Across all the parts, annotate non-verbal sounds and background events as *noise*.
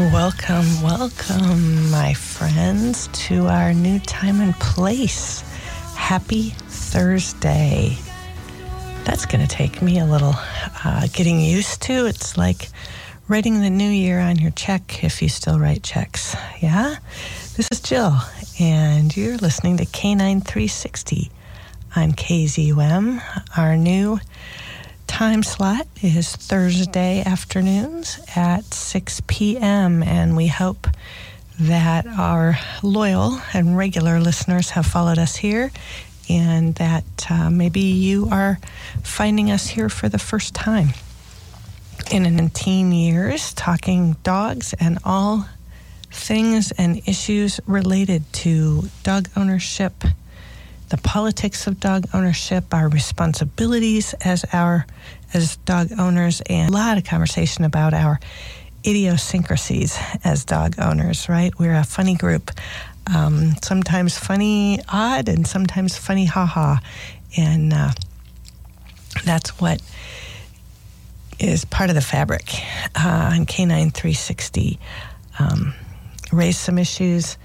Welcome, welcome, my friends, to our new time and place. Happy Thursday. That's going to take me a little uh, getting used to. It's like writing the new year on your check if you still write checks. Yeah? This is Jill, and you're listening to Canine 360 on KZUM. Our new time slot is Thursday afternoons at 6 p.m., and we hope that our loyal and regular listeners have followed us here and that uh, maybe you are finding us here for the first time in teen years talking dogs and all things and issues related to dog ownership the politics of dog ownership, our responsibilities as our as dog owners, and a lot of conversation about our idiosyncrasies as dog owners. Right? We're a funny group, um, sometimes funny odd, and sometimes funny ha ha, and uh, that's what is part of the fabric uh, on Canine 360. Um, raise some issues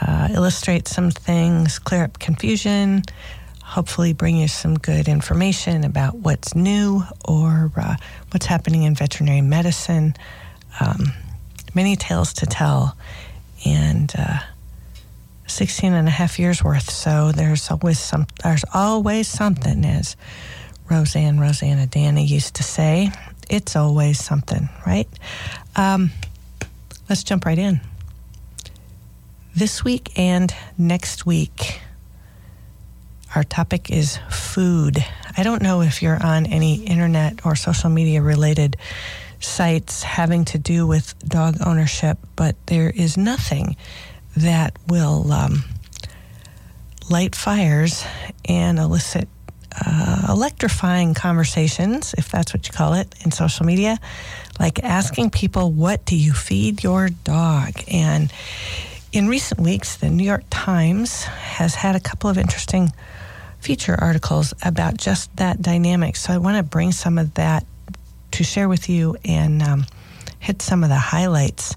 uh, illustrate some things, clear up confusion, hopefully bring you some good information about what's new or uh, what's happening in veterinary medicine. Um, many tales to tell, and uh, 16 and a half years worth. So there's always some. There's always something, as Roseanne Roseannadanna used to say. It's always something, right? Um, let's jump right in this week and next week. Our topic is food. I don't know if you're on any internet or social media related sites having to do with dog ownership, but there is nothing that will um, light fires and elicit uh, electrifying conversations, if that's what you call it, in social media, like asking people, What do you feed your dog? And in recent weeks, the New York Times has had a couple of interesting feature articles about just that dynamic. So I want to bring some of that to share with you and um, hit some of the highlights.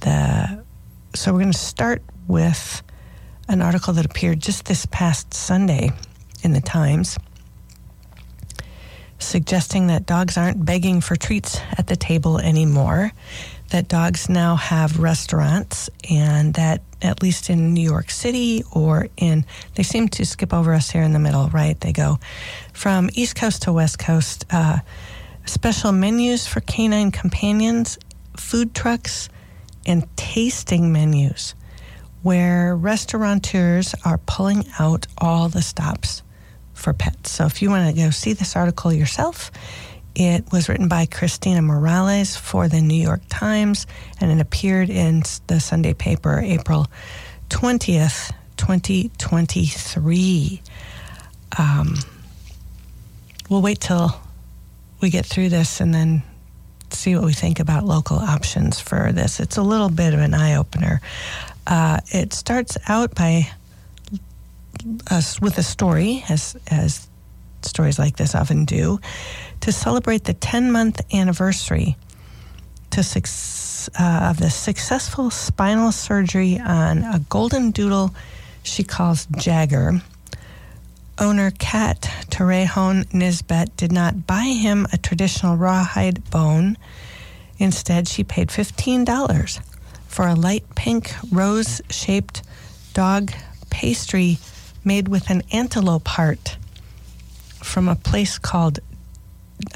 The so we're going to start with an article that appeared just this past Sunday in the Times suggesting that dogs aren't begging for treats at the table anymore that dogs now have restaurants and that at least in New York City or in they seem to skip over us here in the middle, right? They go from East Coast to West Coast. Uh, special menus for canine companions, food trucks, and tasting menus, where restaurateurs are pulling out all the stops for pets. So if you want to go see this article yourself, it was written by Christina Morales for the New York Times, and it appeared in the Sunday paper April 20th, 2023. Um, we'll wait till we get through this and then see what we think about local options for this. It's a little bit of an eye opener. Uh, it starts out by us with a story, as as stories like this often do, to celebrate the 10 month anniversary su- uh, of the successful spinal surgery on a golden doodle she calls Jagger. Owner Kat Torrejon Nisbet did not buy him a traditional rawhide bone. Instead, she paid $15 for a light pink rose shaped dog pastry made with an antelope heart from a place called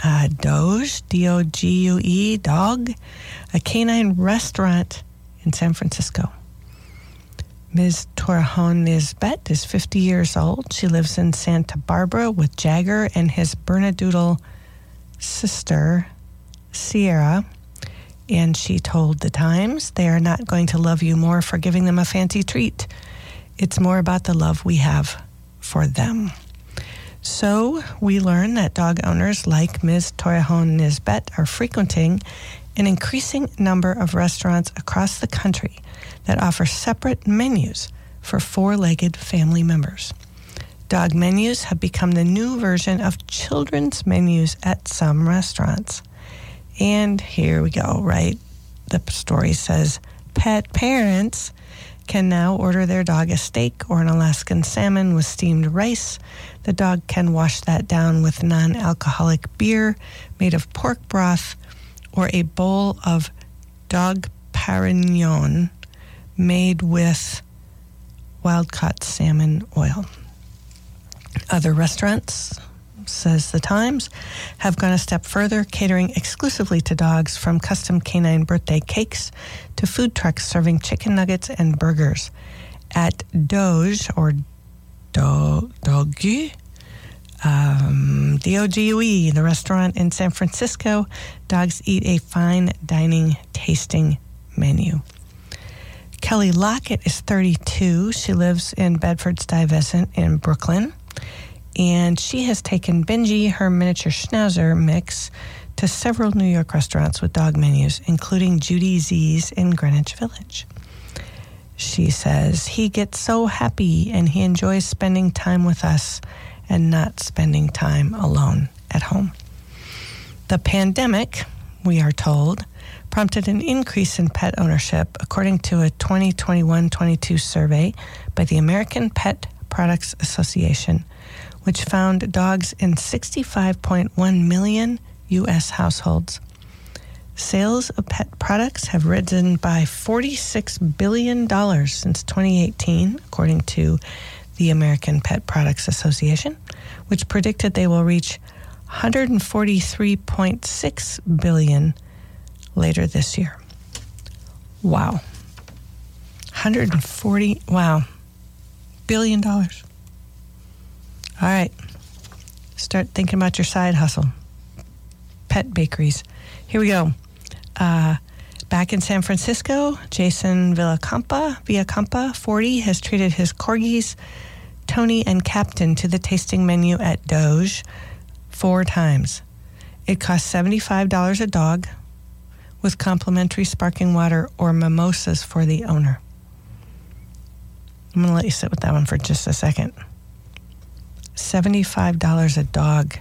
uh, Dogue, D O G U E, Dog, a canine restaurant in San Francisco. Ms. Torrejon Nisbet is 50 years old. She lives in Santa Barbara with Jagger and his Bernedoodle sister, Sierra. And she told the Times they are not going to love you more for giving them a fancy treat. It's more about the love we have for them. So we learn that dog owners like Ms. Torrejon Nisbet are frequenting an increasing number of restaurants across the country that offer separate menus for four legged family members. Dog menus have become the new version of children's menus at some restaurants. And here we go, right? the story says pet parents can now order their dog a steak or an Alaskan salmon with steamed rice. The dog can wash that down with non alcoholic beer made of pork broth or a bowl of dog Pérignon made with wild caught salmon oil. Other restaurants, says the Times, have gone a step further, catering exclusively to dogs from custom canine birthday cakes to food trucks serving chicken nuggets and burgers. At Dogue or Do- um, D-O-G-U-E, the restaurant in San Francisco, dogs eat a fine dining tasting menu. Kelly Lockett is 32. She lives in Bedford Stuyvesant in Brooklyn. And she has taken Benji, her miniature schnauzer mix, to several New York restaurants with dog menus, including Judy Z's in Greenwich Village. She says he gets so happy and he enjoys spending time with us and not spending time alone at home. The pandemic, we are told, prompted an increase in pet ownership, according to a 2021 22 survey by the American Pet Products Association, which found dogs in 65.1 million U.S. households. Sales of pet products have risen by $46 billion since 2018, according to the American Pet Products Association, which predicted they will reach 143.6 billion later this year. Wow. 140 wow. Billion dollars. All right. Start thinking about your side hustle. Pet bakeries. Here we go. Uh, back in San Francisco, Jason Villacampa, Villacampa, 40, has treated his corgis, Tony and Captain, to the tasting menu at Dogue four times. It costs $75 a dog with complimentary sparkling water or mimosas for the owner. I'm going to let you sit with that one for just a second. $75 a dog.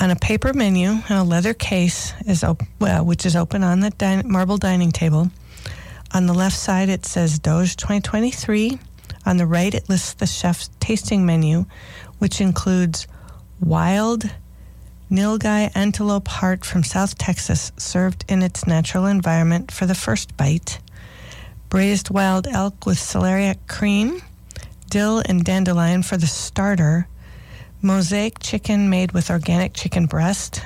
On a paper menu, a leather case is op- well, which is open on the din- marble dining table. On the left side, it says Dogue 2023. On the right, it lists the chef's tasting menu, which includes wild nilgai antelope heart from South Texas, served in its natural environment for the first bite, braised wild elk with celeriac cream, dill and dandelion for the starter, mosaic chicken made with organic chicken breast,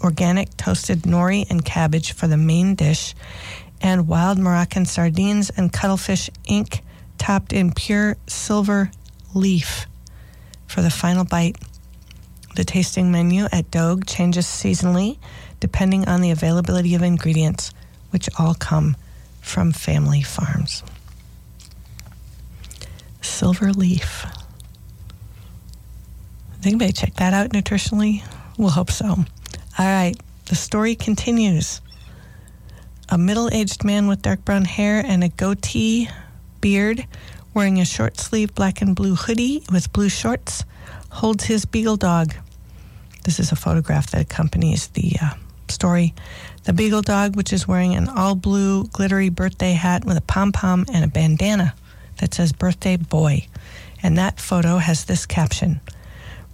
organic toasted nori and cabbage for the main dish, and wild Moroccan sardines and cuttlefish ink topped in pure silver leaf for the final bite. The tasting menu at Dogue changes seasonally depending on the availability of ingredients, which all come from family farms. Silver leaf. Does Anybody check that out nutritionally? We'll hope so. All right, the story continues. A middle aged man with dark brown hair and a goatee beard, wearing a short sleeve black and blue hoodie with blue shorts, holds his beagle dog. This is a photograph that accompanies the uh, story. The beagle dog, which is wearing an all blue glittery birthday hat with a pom pom and a bandana that says birthday boy. And that photo has this caption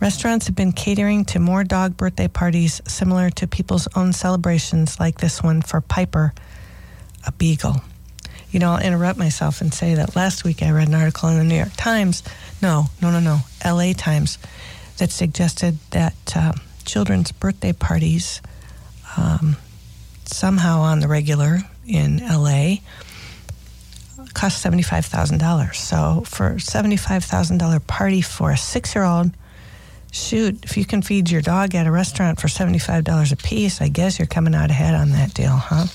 Restaurants have been catering to more dog birthday parties similar to people's own celebrations like this one for Piper, a beagle. You know, I'll interrupt myself and say that last week I read an article in the New York Times, no, no, no, no, LA Times, that suggested that uh, children's birthday parties, um, somehow on the regular in LA, cost $75,000. So for $75,000 party for a six year old, shoot, if you can feed your dog at a restaurant for $75 a piece, I guess you're coming out ahead on that deal, huh?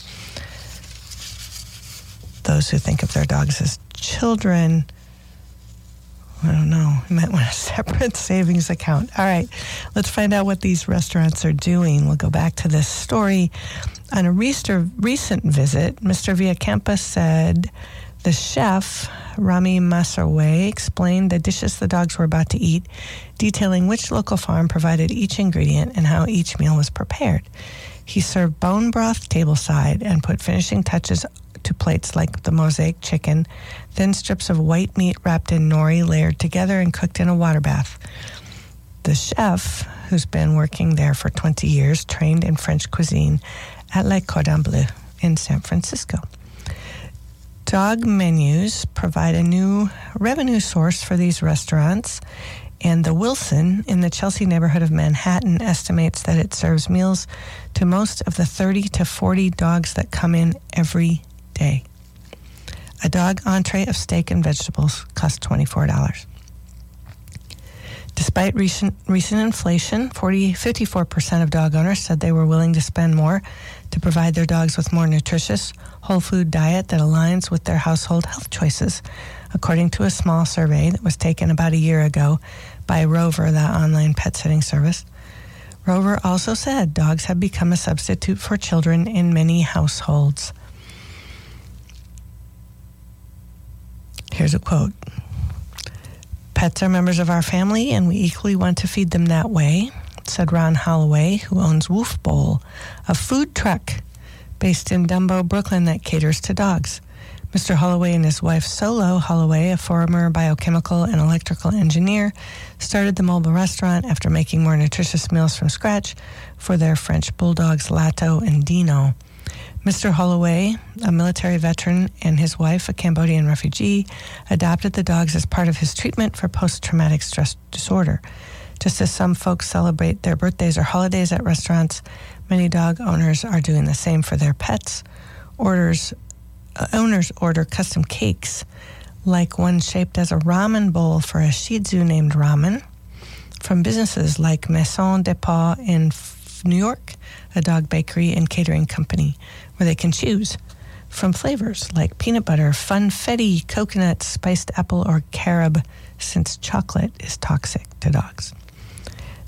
Those who think of their dogs as children, I don't know, might want a *laughs* separate savings account. All right, let's find out what these restaurants are doing. We'll go back to this story. On a recent visit, Mr. Via Villacampa said the chef, Rami Masarwe, explained the dishes the dogs were about to eat, detailing which local farm provided each ingredient and how each meal was prepared. He served bone broth tableside and put finishing touches to plates like the mosaic chicken, thin strips of white meat wrapped in nori layered together and cooked in a water bath. The chef, who's been working there for 20 years, trained in French cuisine at Le Cordon Bleu in San Francisco. Dog menus provide a new revenue source for these restaurants, and the Wilson in the Chelsea neighborhood of Manhattan estimates that it serves meals to most of the 30 to 40 dogs that come in every day. A dog entree of steak and vegetables costs $24. Despite recent, recent inflation, 40, 54% of dog owners said they were willing to spend more to provide their dogs with more nutritious, whole food diet that aligns with their household health choices, according to a small survey that was taken about a year ago by Rover, the online pet sitting service. Rover also said dogs have become a substitute for children in many households. Here's a quote Pets are members of our family, and we equally want to feed them that way, said Ron Holloway, who owns Woof Bowl, a food truck based in Dumbo, Brooklyn, that caters to dogs. Mr. Holloway and his wife Solo Holloway, a former biochemical and electrical engineer, started the mobile restaurant after making more nutritious meals from scratch for their French bulldogs Lato and Dino. Mr. Holloway, a military veteran, and his wife, a Cambodian refugee, adopted the dogs as part of his treatment for post traumatic stress disorder. Just as some folks celebrate their birthdays or holidays at restaurants, many dog owners are doing the same for their pets. Orders uh, owners order custom cakes, like one shaped as a ramen bowl for a Shih Tzu named Ramen, from businesses like Maison de Paws in New York, a dog bakery and catering company where they can choose from flavors like peanut butter, funfetti, coconut, spiced apple, or carob, since chocolate is toxic to dogs.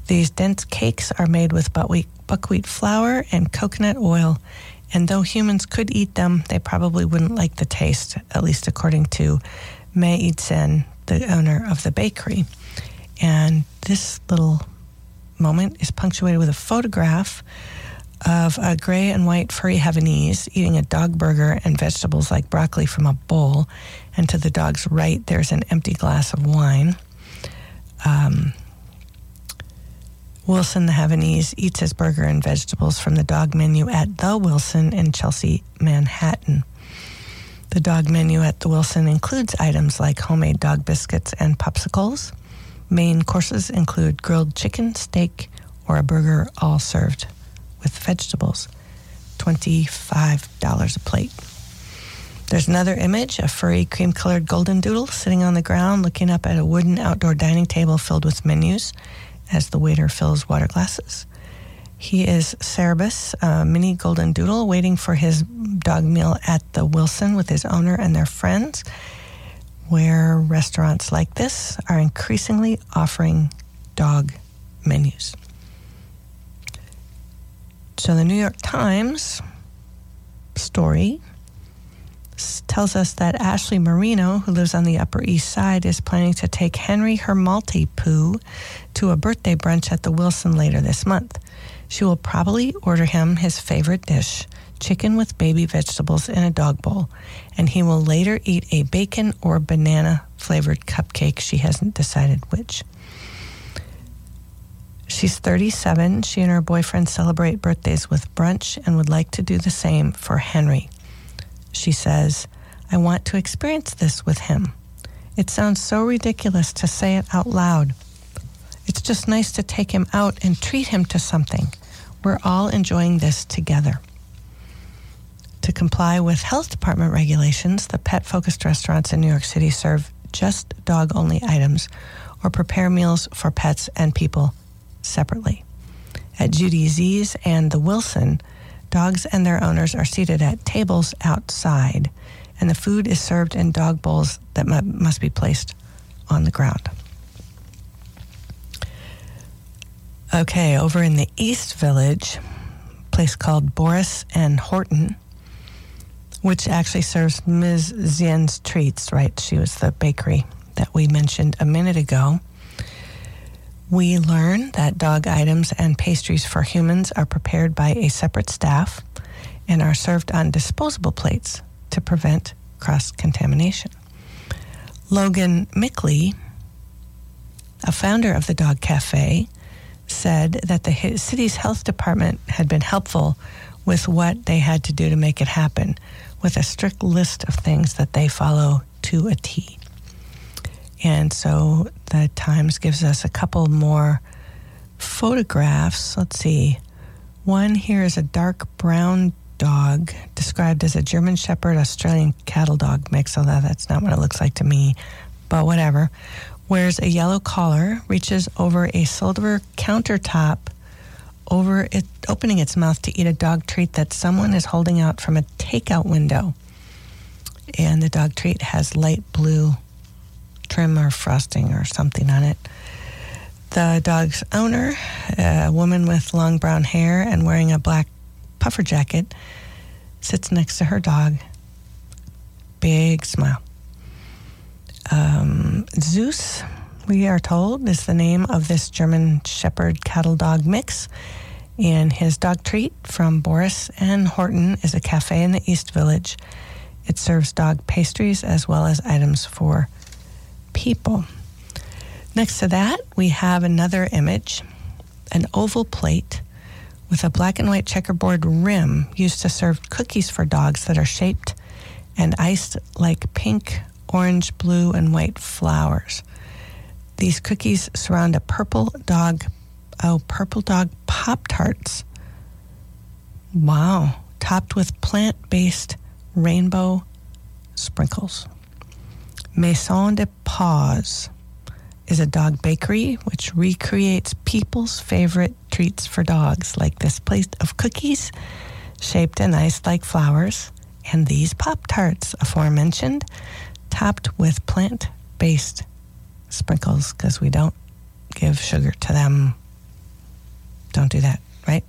These dense cakes are made with buckwheat, flour and coconut oil, and though humans could eat them, they probably wouldn't like the taste, at least according to Mei Idsen, the owner of the bakery. And this little moment is punctuated with a photograph of a gray and white furry Havanese eating a dog burger and vegetables like broccoli from a bowl. And to the dog's right, there's an empty glass of wine. Um, Wilson the Havanese eats his burger and vegetables from the dog menu at The Wilson in Chelsea, Manhattan. The dog menu at The Wilson includes items like homemade dog biscuits and popsicles. Main courses include grilled chicken, steak, or a burger, all served with vegetables. $25 a plate. There's another image, a furry cream colored golden doodle sitting on the ground looking up at a wooden outdoor dining table filled with menus as the waiter fills water glasses. He is Cerebus, a mini golden doodle, waiting for his dog meal at the Wilson with his owner and their friends, where restaurants like this are increasingly offering dog menus. So the New York Times story tells us that Ashley Marino, who lives on the Upper East Side, is planning to take Henry her Maltipoo to a birthday brunch at the Wilson later this month. She will probably order him his favorite dish, chicken with baby vegetables in a dog bowl, and he will later eat a bacon or banana flavored cupcake. She hasn't decided which. She's 37. She and her boyfriend celebrate birthdays with brunch and would like to do the same for Henry. She says, I want to experience this with him. It sounds so ridiculous to say it out loud. It's just nice to take him out and treat him to something. We're all enjoying this together. To comply with health department regulations, the pet focused restaurants in New York City serve just dog only items or prepare meals for pets and people separately. At Judy Z's and the Wilson, dogs and their owners are seated at tables outside, and the food is served in dog bowls that must be placed on the ground. Okay, over in the East Village, place called Boris and Horton, which actually serves Ms. Zien's treats, right? She was the bakery that we mentioned a minute ago. We learn that dog items and pastries for humans are prepared by a separate staff and are served on disposable plates to prevent cross contamination. Logan Mickley, a founder of the Dog Cafe, said that the city's health department had been helpful with what they had to do to make it happen, with a strict list of things that they follow to a T. And so the Times gives us a couple more photographs. Let's see. One here is a dark brown dog described as a German Shepherd Australian cattle dog mix, although that's not what it looks like to me, but whatever. Wears a yellow collar, reaches over a silver countertop over it, opening its mouth to eat a dog treat that someone is holding out from a takeout window. And the dog treat has light blue trim or frosting or something on it. The dog's owner, a woman with long brown hair and wearing a black puffer jacket, sits next to her dog. Big smile. Um, Zeus, we are told, is the name of this German Shepherd cattle dog mix. And his dog treat from Boris and Horton is a cafe in the East Village. It serves dog pastries as well as items for people. Next to that, we have another image an oval plate with a black and white checkerboard rim used to serve cookies for dogs that are shaped and iced like pink, orange, blue, and white flowers. These cookies surround a purple dog, oh, purple dog Pop Tarts. Wow, topped with plant based rainbow sprinkles. Maison de Paws is a dog bakery which recreates people's favorite treats for dogs, like this plate of cookies shaped and iced like flowers, and these Pop Tarts, aforementioned, topped with plant based sprinkles because we don't give sugar to them. Don't do that, right?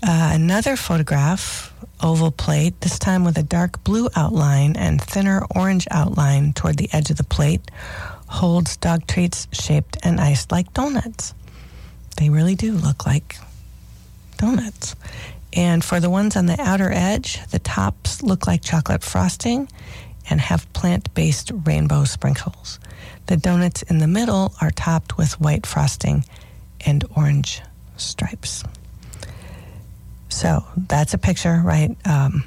Uh, another photograph, oval plate, this time with a dark blue outline and thinner orange outline toward the edge of the plate, holds dog treats shaped and iced like donuts. They really do look like donuts. And for the ones on the outer edge, the tops look like chocolate frosting and have plant based rainbow sprinkles. The donuts in the middle are topped with white frosting and orange stripes. So that's a picture, right? Um,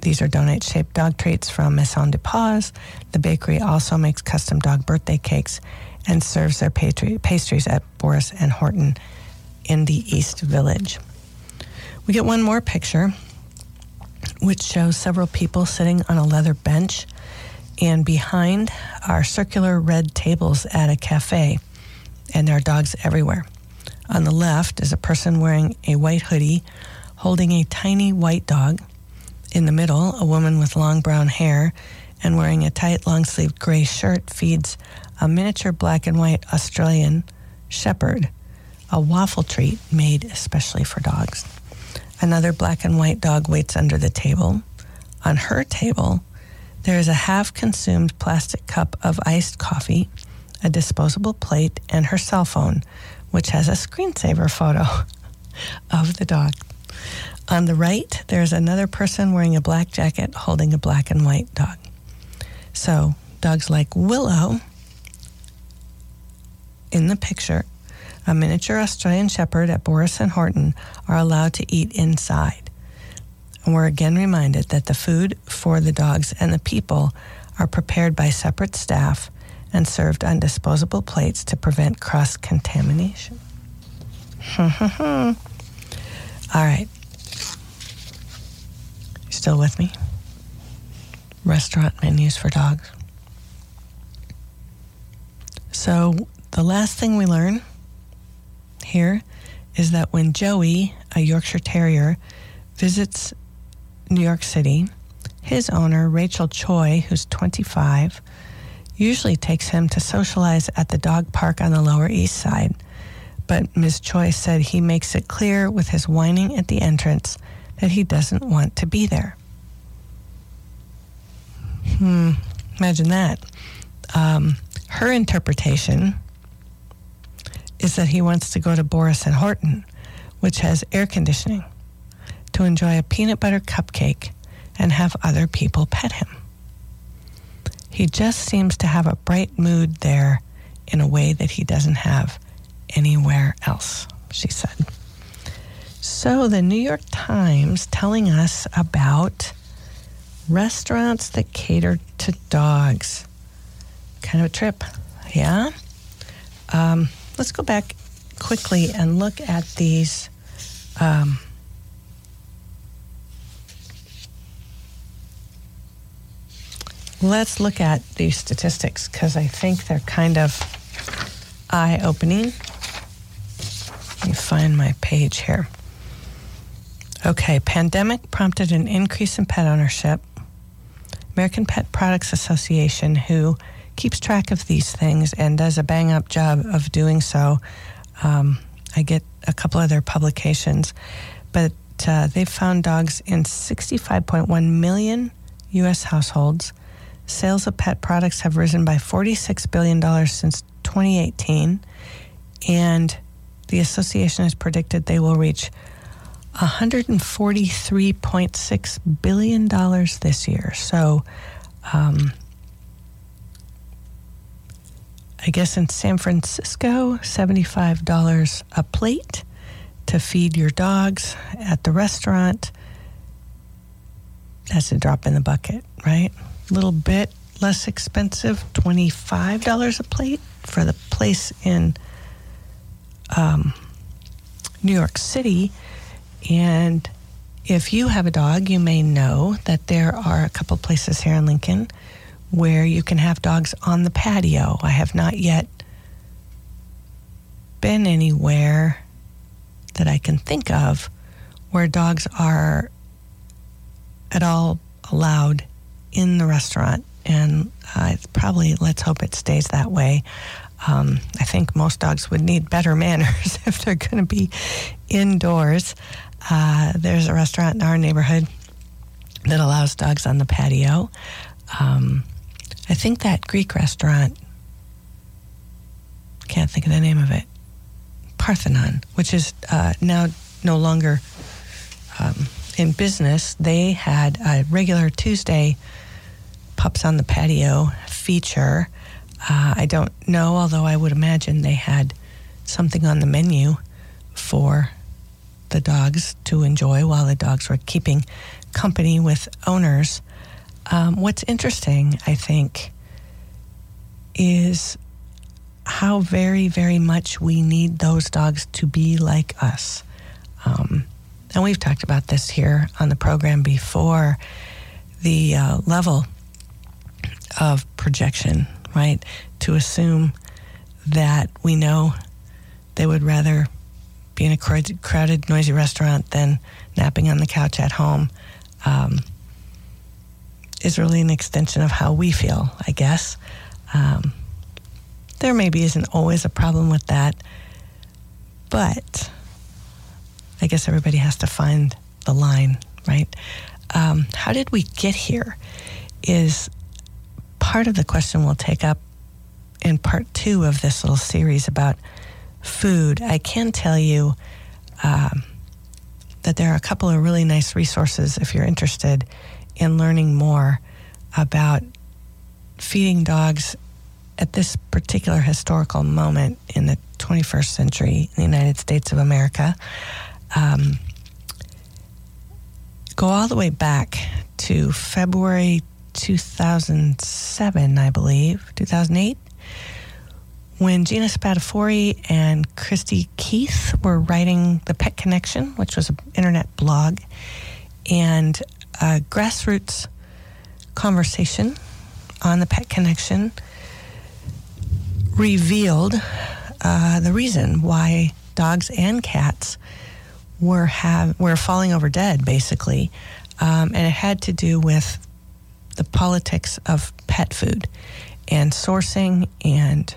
these are donut shaped dog treats from Maison de Paws. The bakery also makes custom dog birthday cakes and serves their pastries at Boris and Horton in the East Village. We get one more picture, which shows several people sitting on a leather bench, and behind are circular red tables at a cafe, and there are dogs everywhere. On the left is a person wearing a white hoodie holding a tiny white dog. In the middle, a woman with long brown hair and wearing a tight, long sleeved gray shirt feeds a miniature black and white Australian shepherd, a waffle treat made especially for dogs. Another black and white dog waits under the table. On her table, there is a half consumed plastic cup of iced coffee, a disposable plate, and her cell phone, which has a screensaver photo *laughs* of the dog. On the right, there's another person wearing a black jacket holding a black and white dog. So, dogs like Willow in the picture, a miniature Australian Shepherd at Boris and Horton, are allowed to eat inside. And we're again reminded that the food for the dogs and the people are prepared by separate staff and served on disposable plates to prevent cross contamination. *laughs* Hmm, hmm, hmm. All right. Still with me? Restaurant menus for dogs. So, the last thing we learn here is that when Joey, a Yorkshire Terrier, visits New York City, his owner, Rachel Choi, who's 25, usually takes him to socialize at the dog park on the Lower East Side. But Ms. Choi said he makes it clear with his whining at the entrance that he doesn't want to be there. Hmm, imagine that. Um, her interpretation is that he wants to go to Boris and Horton, which has air conditioning, to enjoy a peanut butter cupcake and have other people pet him. He just seems to have a bright mood there in a way that he doesn't have anywhere else, she said. So, the New York Times telling us about restaurants that cater to dogs. Kind of a trip, yeah? Um, let's go back quickly and look at these. Um, let's look at these statistics because I think they're kind of eye opening. Find my page here. Okay, pandemic prompted an increase in pet ownership. American Pet Products Association, who keeps track of these things and does a bang up job of doing so. Um, I get a couple of their publications, but uh, they've found dogs in 65.1 million U.S. households. Sales of pet products have risen by $46 billion since 2018, and the association has predicted they will reach $143.6 billion this year. So, um, I guess in San Francisco, $75 a plate to feed your dogs at the restaurant. That's a drop in the bucket, right? A little bit less expensive, $25 a plate for the place in um, New York City. And if you have a dog, you may know that there are a couple places here in Lincoln where you can have dogs on the patio. I have not yet been anywhere that I can think of where dogs are at all allowed in the restaurant. And uh, probably, let's hope it stays that way. Um, I think most dogs would need better *laughs* manners if they're going to be indoors. Uh, there's a restaurant in our neighborhood that allows dogs on the patio. Um, I think that Greek restaurant, can't think of the name of it, Parthenon, which is uh, now no longer um, in business. They had a regular Tuesday pups on the patio feature. Uh, I don't know, although I would imagine they had something on the menu for the dogs to enjoy while the dogs were keeping company with owners. Um, what's interesting, I think, is how very, very much we need those dogs to be like us. Um, and we've talked about this here on the program before the uh, level of projection, right? To assume that we know they would rather be in a crowded, noisy restaurant than napping on the couch at home. Um, is really an extension of how we feel, I guess. Um, there maybe isn't always a problem with that, but I guess everybody has to find the line, right? Um, how did we get here? Is part of the question we'll take up in part two of this little series about food. I can tell you um, that there are a couple of really nice resources if you're interested in learning more about feeding dogs at this particular historical moment in the 21st century in the United States of America. Um, go all the way back to February 2007, I believe, 2008, when Gina Spadafori and Christie Keith were writing The Pet Connection, which was an internet blog, and a grassroots conversation on the Pet Connection revealed uh, the reason why dogs and cats were have were falling over dead, basically, um, and it had to do with the politics of pet food and sourcing and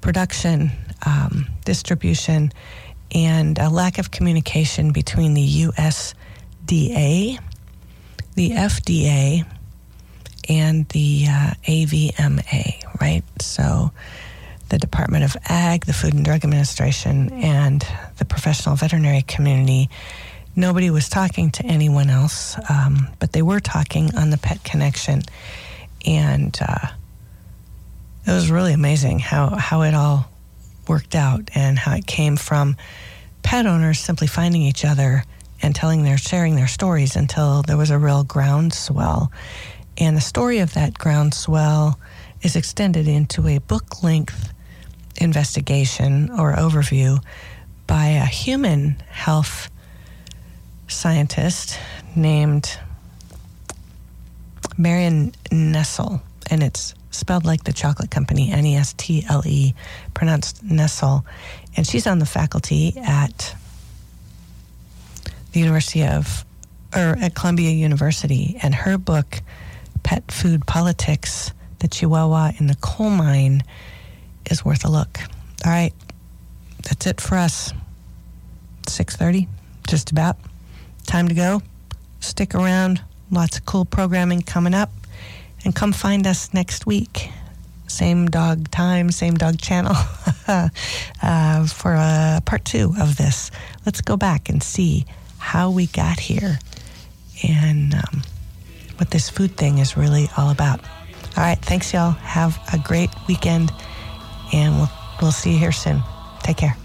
production, um, distribution, and a lack of communication between the USDA, the FDA, and the uh, AVMA, right? So the Department of Ag, the Food and Drug Administration, and the professional veterinary community. Nobody was talking to anyone else, um, but they were talking on the Pet Connection. And uh, it was really amazing how, how it all worked out and how it came from pet owners simply finding each other and telling their sharing their stories until there was a real groundswell. And the story of that groundswell is extended into a book length investigation or overview by a human health scientist named Marion Nestle, and it's spelled like the chocolate company, N E S T L E, pronounced Nestle. And she's on the faculty at the University of, or at Columbia University. And her book, Pet Food Politics, The Chihuahua in the Coal Mine, is worth a look. All right, that's it for us. 6.30, just about. Time to go. Stick around. Lots of cool programming coming up. And come find us next week. Same dog time, same dog channel *laughs* uh, for uh, part two of this. Let's go back and see how we got here and um, what this food thing is really all about. All right, thanks, y'all. Have a great weekend, and we'll, we'll see you here soon. Take care.